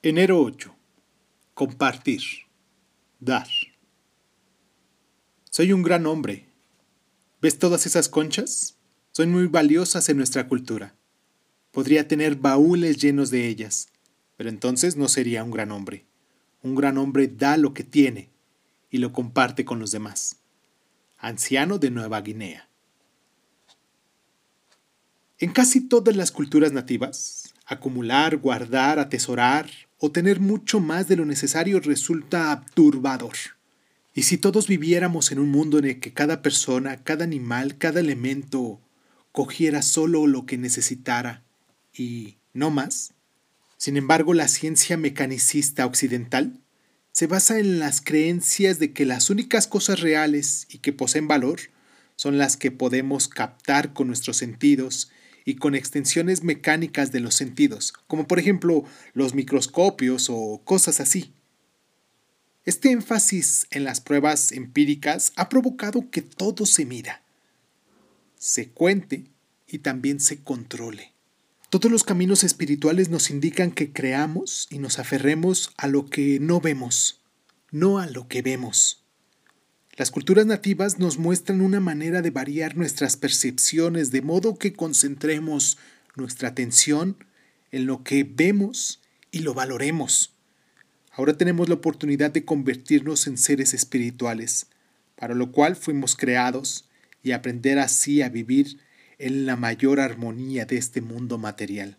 Enero 8. Compartir. Dar. Soy un gran hombre. ¿Ves todas esas conchas? Son muy valiosas en nuestra cultura. Podría tener baúles llenos de ellas, pero entonces no sería un gran hombre. Un gran hombre da lo que tiene y lo comparte con los demás. Anciano de Nueva Guinea. En casi todas las culturas nativas, acumular, guardar, atesorar, o tener mucho más de lo necesario resulta abturbador. Y si todos viviéramos en un mundo en el que cada persona, cada animal, cada elemento cogiera solo lo que necesitara y no más. Sin embargo, la ciencia mecanicista occidental se basa en las creencias de que las únicas cosas reales y que poseen valor son las que podemos captar con nuestros sentidos y con extensiones mecánicas de los sentidos, como por ejemplo los microscopios o cosas así. Este énfasis en las pruebas empíricas ha provocado que todo se mida, se cuente y también se controle. Todos los caminos espirituales nos indican que creamos y nos aferremos a lo que no vemos, no a lo que vemos. Las culturas nativas nos muestran una manera de variar nuestras percepciones de modo que concentremos nuestra atención en lo que vemos y lo valoremos. Ahora tenemos la oportunidad de convertirnos en seres espirituales, para lo cual fuimos creados y aprender así a vivir en la mayor armonía de este mundo material.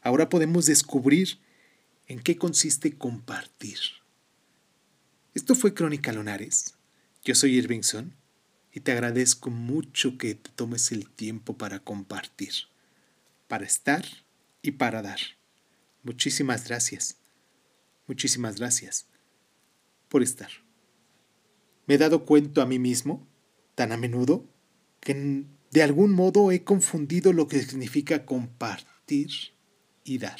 Ahora podemos descubrir en qué consiste compartir. Esto fue Crónica Lonares. Yo soy Irvingson y te agradezco mucho que te tomes el tiempo para compartir, para estar y para dar. Muchísimas gracias. Muchísimas gracias por estar. Me he dado cuenta a mí mismo, tan a menudo, que de algún modo he confundido lo que significa compartir y dar.